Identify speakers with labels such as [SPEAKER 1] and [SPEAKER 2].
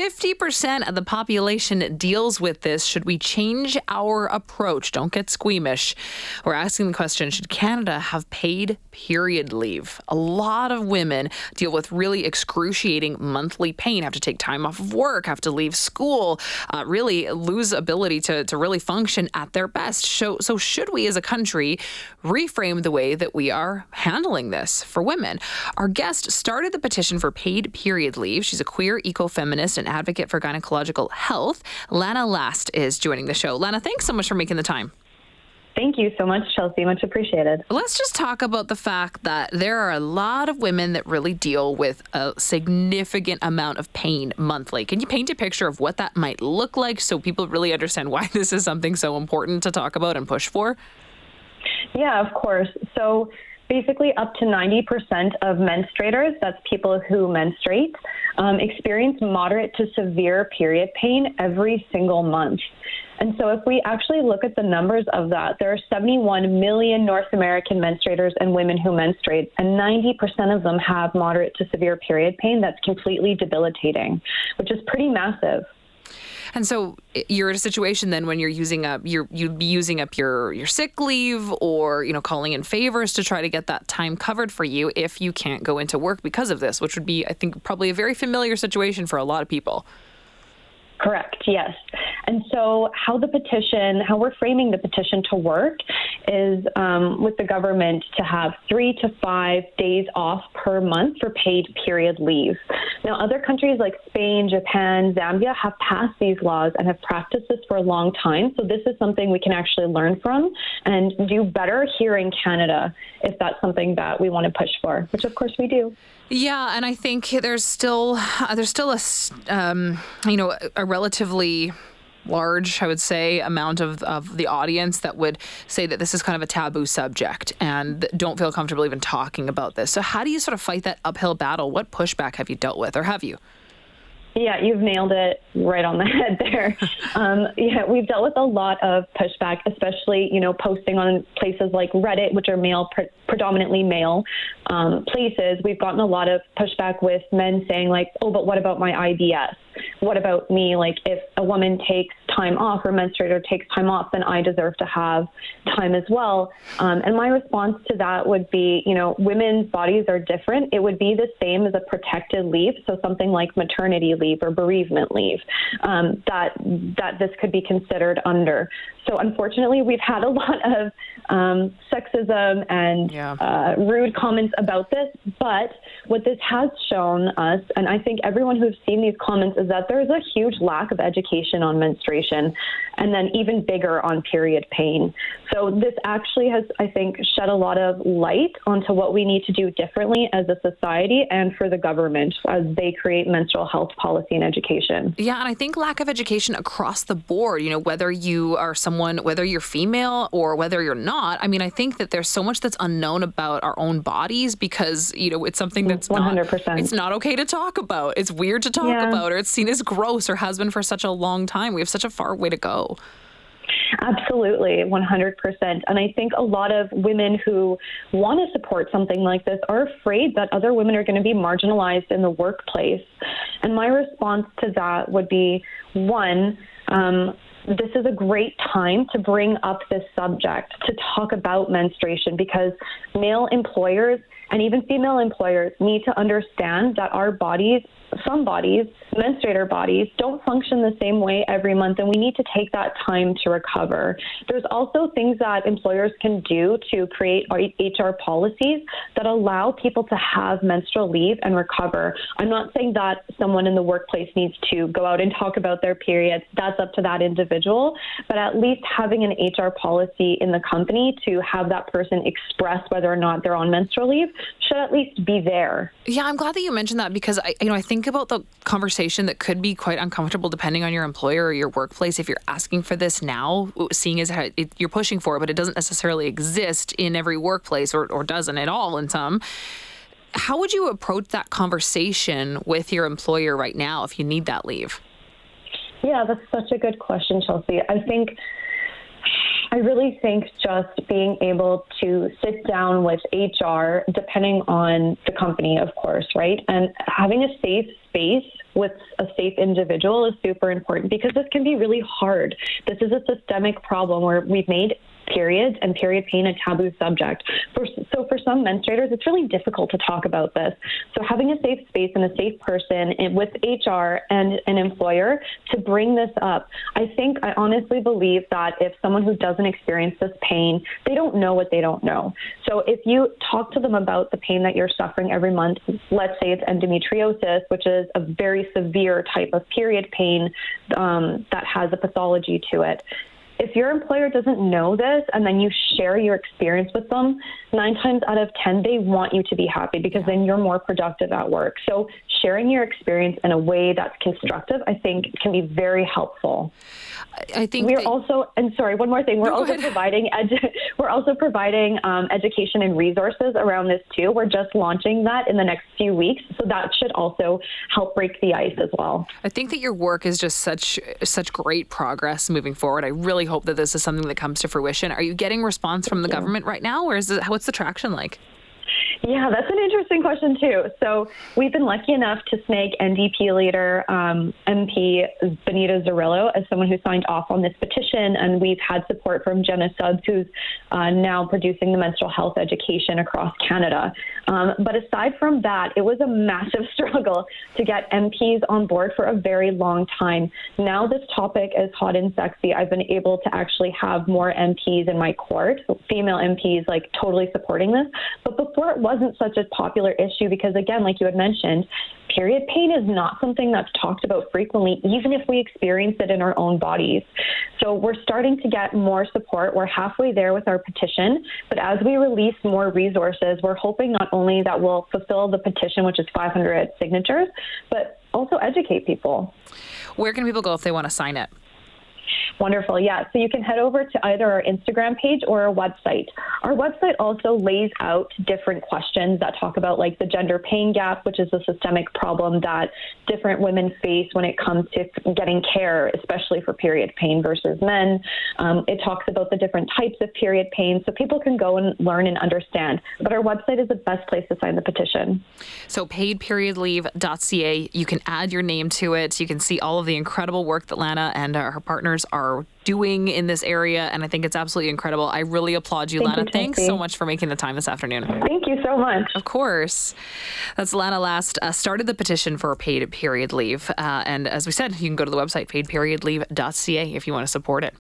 [SPEAKER 1] 50% of the population deals with this. Should we change our approach? Don't get squeamish. We're asking the question Should Canada have paid period leave? A lot of women deal with really excruciating monthly pain, have to take time off of work, have to leave school, uh, really lose ability to, to really function at their best. So, so, should we as a country reframe the way that we are handling this for women? Our guest started the petition for paid period leave. She's a queer ecofeminist and advocate for gynecological health. Lanna Last is joining the show. Lanna, thanks so much for making the time.
[SPEAKER 2] Thank you so much, Chelsea. Much appreciated.
[SPEAKER 1] Let's just talk about the fact that there are a lot of women that really deal with a significant amount of pain monthly. Can you paint a picture of what that might look like so people really understand why this is something so important to talk about and push for?
[SPEAKER 2] Yeah, of course. So basically up to 90% of menstruators, that's people who menstruate, um, experience moderate to severe period pain every single month. And so, if we actually look at the numbers of that, there are 71 million North American menstruators and women who menstruate, and 90% of them have moderate to severe period pain that's completely debilitating, which is pretty massive.
[SPEAKER 1] And so you're in a situation then when you're using up you're you'd be using up your your sick leave or you know calling in favors to try to get that time covered for you if you can't go into work because of this, which would be I think probably a very familiar situation for a lot of people.
[SPEAKER 2] Correct, yes. And so, how the petition, how we're framing the petition to work is um, with the government to have three to five days off per month for paid period leave. Now, other countries like Spain, Japan, Zambia have passed these laws and have practiced this for a long time. So, this is something we can actually learn from and do better here in Canada if that's something that we want to push for, which of course we do.
[SPEAKER 1] Yeah, and I think there's still uh, there's still a um, you know a relatively large, I would say, amount of, of the audience that would say that this is kind of a taboo subject and don't feel comfortable even talking about this. So, how do you sort of fight that uphill battle? What pushback have you dealt with, or have you?
[SPEAKER 2] Yeah, you've nailed it right on the head there. um, yeah, we've dealt with a lot of pushback, especially you know posting on places like Reddit, which are male pre- predominantly male um, places. We've gotten a lot of pushback with men saying like, "Oh, but what about my IBS? What about me? Like, if a woman takes time off or menstruator takes time off, then I deserve to have time as well." Um, and my response to that would be, you know, women's bodies are different. It would be the same as a protected leave, so something like maternity leave or bereavement leave. Um, that that this could be considered under. So unfortunately, we've had a lot of um, sexism and yeah. uh, rude comments about this. But what this has shown us, and I think everyone who's seen these comments, is that there is a huge lack of education on menstruation, and then even bigger on period pain. So this actually has, I think, shed a lot of light onto what we need to do differently as a society and for the government as they create menstrual health policy and education.
[SPEAKER 1] Yeah, and I think lack of education across the board. You know, whether you are someone, whether you're female or whether you're not. I mean, I think that there's so much that's unknown about our own bodies because you know it's something that's 100%. Not, it's not okay to talk about. It's weird to talk yeah. about, or it's seen as gross, or has been for such a long time. We have such a far way to go.
[SPEAKER 2] Absolutely, 100%. And I think a lot of women who want to support something like this are afraid that other women are going to be marginalized in the workplace. And my response to that would be one, um, this is a great time to bring up this subject, to talk about menstruation, because male employers and even female employers need to understand that our bodies some bodies, menstruator bodies, don't function the same way every month, and we need to take that time to recover. There's also things that employers can do to create HR policies that allow people to have menstrual leave and recover. I'm not saying that someone in the workplace needs to go out and talk about their periods. That's up to that individual, but at least having an HR policy in the company to have that person express whether or not they're on menstrual leave should at least be there.
[SPEAKER 1] Yeah, I'm glad that you mentioned that because I, you know, I think about the conversation that could be quite uncomfortable depending on your employer or your workplace if you're asking for this now, seeing as how it, you're pushing for it, but it doesn't necessarily exist in every workplace or, or doesn't at all in some. How would you approach that conversation with your employer right now if you need that leave?
[SPEAKER 2] Yeah, that's such a good question, Chelsea. I think I really think just being able to sit down with HR, depending on the company, of course, right? And having a safe space with a safe individual is super important because this can be really hard. This is a systemic problem where we've made periods and period pain a taboo subject. For, so for some menstruators, it's really difficult to talk about this. So having a safe space and a safe person with HR and an employer to bring this up, I think I honestly believe that if someone who doesn't experience this pain, they don't know what they don't know. So if you talk to them about the pain that you're suffering every month, let's say it's endometriosis, which is a very severe type of period pain um, that has a pathology to it if your employer doesn't know this and then you share your experience with them, nine times out of 10, they want you to be happy because then you're more productive at work. So sharing your experience in a way that's constructive, I think can be very helpful.
[SPEAKER 1] I think
[SPEAKER 2] we're also, and sorry, one more thing. We're also providing, edu- we're also providing um, education and resources around this too. We're just launching that in the next few weeks. So that should also help break the ice as well.
[SPEAKER 1] I think that your work is just such, such great progress moving forward. I really hope that this is something that comes to fruition. Are you getting response from the government right now, or is it, what's the traction like?
[SPEAKER 2] Yeah, that's an interesting question too. So we've been lucky enough to snag NDP leader um, MP Bonita Zarrillo as someone who signed off on this petition, and we've had support from Jenna Sudds, who's uh, now producing the menstrual health education across Canada. Um, but aside from that, it was a massive struggle to get MPs on board for a very long time. Now this topic is hot and sexy. I've been able to actually have more MPs in my court, female MPs, like totally supporting this. But before it wasn't such a popular issue because, again, like you had mentioned, period pain is not something that's talked about frequently, even if we experience it in our own bodies. So we're starting to get more support. We're halfway there with our petition, but as we release more resources, we're hoping not only that we'll fulfill the petition, which is 500 signatures, but also educate people.
[SPEAKER 1] Where can people go if they want to sign it?
[SPEAKER 2] Wonderful. Yeah. So you can head over to either our Instagram page or our website. Our website also lays out different questions that talk about like the gender pain gap, which is a systemic problem that different women face when it comes to getting care, especially for period pain versus men. Um, it talks about the different types of period pain so people can go and learn and understand. But our website is the best place to sign the petition.
[SPEAKER 1] So paidperiodleave.ca, you can add your name to it. You can see all of the incredible work that Lanna and her partners are are doing in this area, and I think it's absolutely incredible. I really applaud you,
[SPEAKER 2] Thank
[SPEAKER 1] Lanna.
[SPEAKER 2] You,
[SPEAKER 1] Thanks so much for making the time this afternoon.
[SPEAKER 2] Thank you so much.
[SPEAKER 1] Of course. That's Lanna Last uh, started the petition for paid period leave. Uh, and as we said, you can go to the website paidperiodleave.ca if you want to support it.